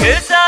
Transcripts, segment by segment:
세상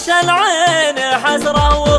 عشان عيني حسرة